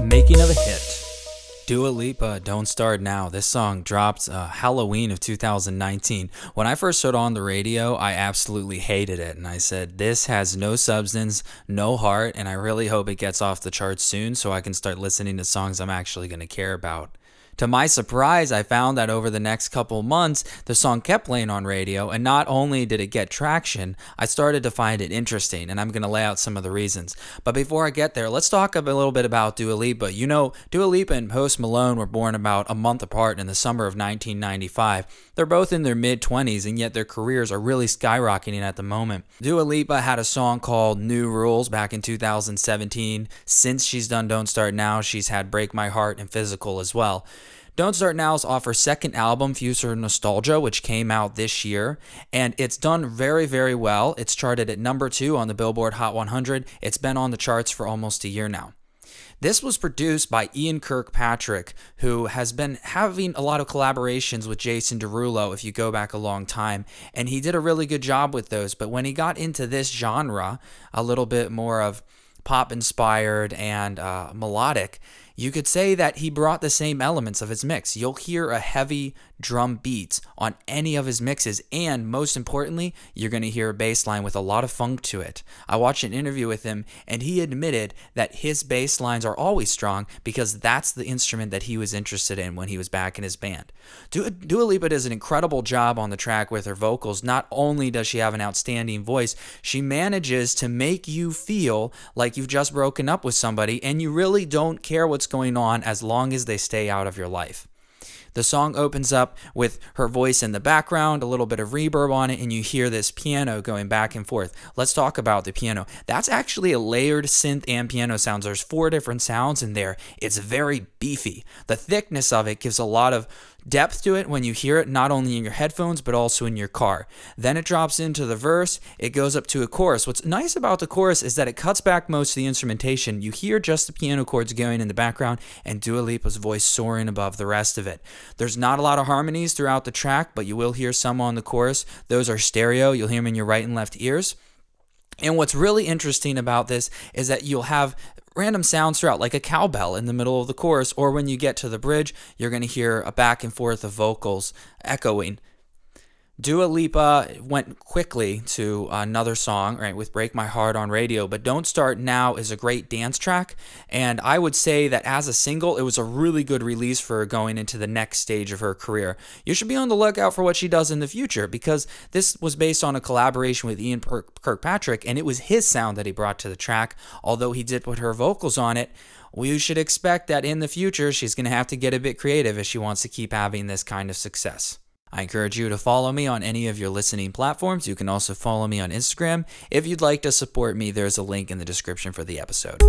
Making of a hit. Dua Lipa, Don't Start Now. This song dropped uh, Halloween of 2019. When I first heard on the radio, I absolutely hated it. And I said, This has no substance, no heart, and I really hope it gets off the charts soon so I can start listening to songs I'm actually going to care about. To my surprise, I found that over the next couple months, the song kept playing on radio, and not only did it get traction, I started to find it interesting, and I'm going to lay out some of the reasons. But before I get there, let's talk a little bit about Dua Lipa. You know, Dua Lipa and Post Malone were born about a month apart in the summer of 1995. They're both in their mid 20s, and yet their careers are really skyrocketing at the moment. Dua Lipa had a song called New Rules back in 2017. Since she's done Don't Start Now, she's had Break My Heart and Physical as well. Don't Start Now's off her second album, Future Nostalgia, which came out this year, and it's done very, very well. It's charted at number two on the Billboard Hot 100. It's been on the charts for almost a year now. This was produced by Ian Kirkpatrick, who has been having a lot of collaborations with Jason Derulo if you go back a long time, and he did a really good job with those. But when he got into this genre, a little bit more of pop inspired and uh, melodic, you could say that he brought the same elements of his mix. You'll hear a heavy drum beat on any of his mixes, and most importantly, you're going to hear a bass line with a lot of funk to it. I watched an interview with him, and he admitted that his bass lines are always strong because that's the instrument that he was interested in when he was back in his band. Dua, Dua Lipa does an incredible job on the track with her vocals. Not only does she have an outstanding voice, she manages to make you feel like you've just broken up with somebody and you really don't care what's going on as long as they stay out of your life. The song opens up with her voice in the background, a little bit of reverb on it, and you hear this piano going back and forth. Let's talk about the piano. That's actually a layered synth and piano sounds. There's four different sounds in there. It's very beefy. The thickness of it gives a lot of depth to it when you hear it, not only in your headphones, but also in your car. Then it drops into the verse, it goes up to a chorus. What's nice about the chorus is that it cuts back most of the instrumentation. You hear just the piano chords going in the background and Dua Lipa's voice soaring above the rest of it. There's not a lot of harmonies throughout the track, but you will hear some on the chorus. Those are stereo, you'll hear them in your right and left ears. And what's really interesting about this is that you'll have random sounds throughout, like a cowbell in the middle of the chorus, or when you get to the bridge, you're going to hear a back and forth of vocals echoing. Dua Lipa went quickly to another song, right, with Break My Heart on radio, but Don't Start Now is a great dance track. And I would say that as a single, it was a really good release for her going into the next stage of her career. You should be on the lookout for what she does in the future because this was based on a collaboration with Ian Kirkpatrick, and it was his sound that he brought to the track, although he did put her vocals on it. We should expect that in the future, she's going to have to get a bit creative if she wants to keep having this kind of success. I encourage you to follow me on any of your listening platforms. You can also follow me on Instagram. If you'd like to support me, there's a link in the description for the episode.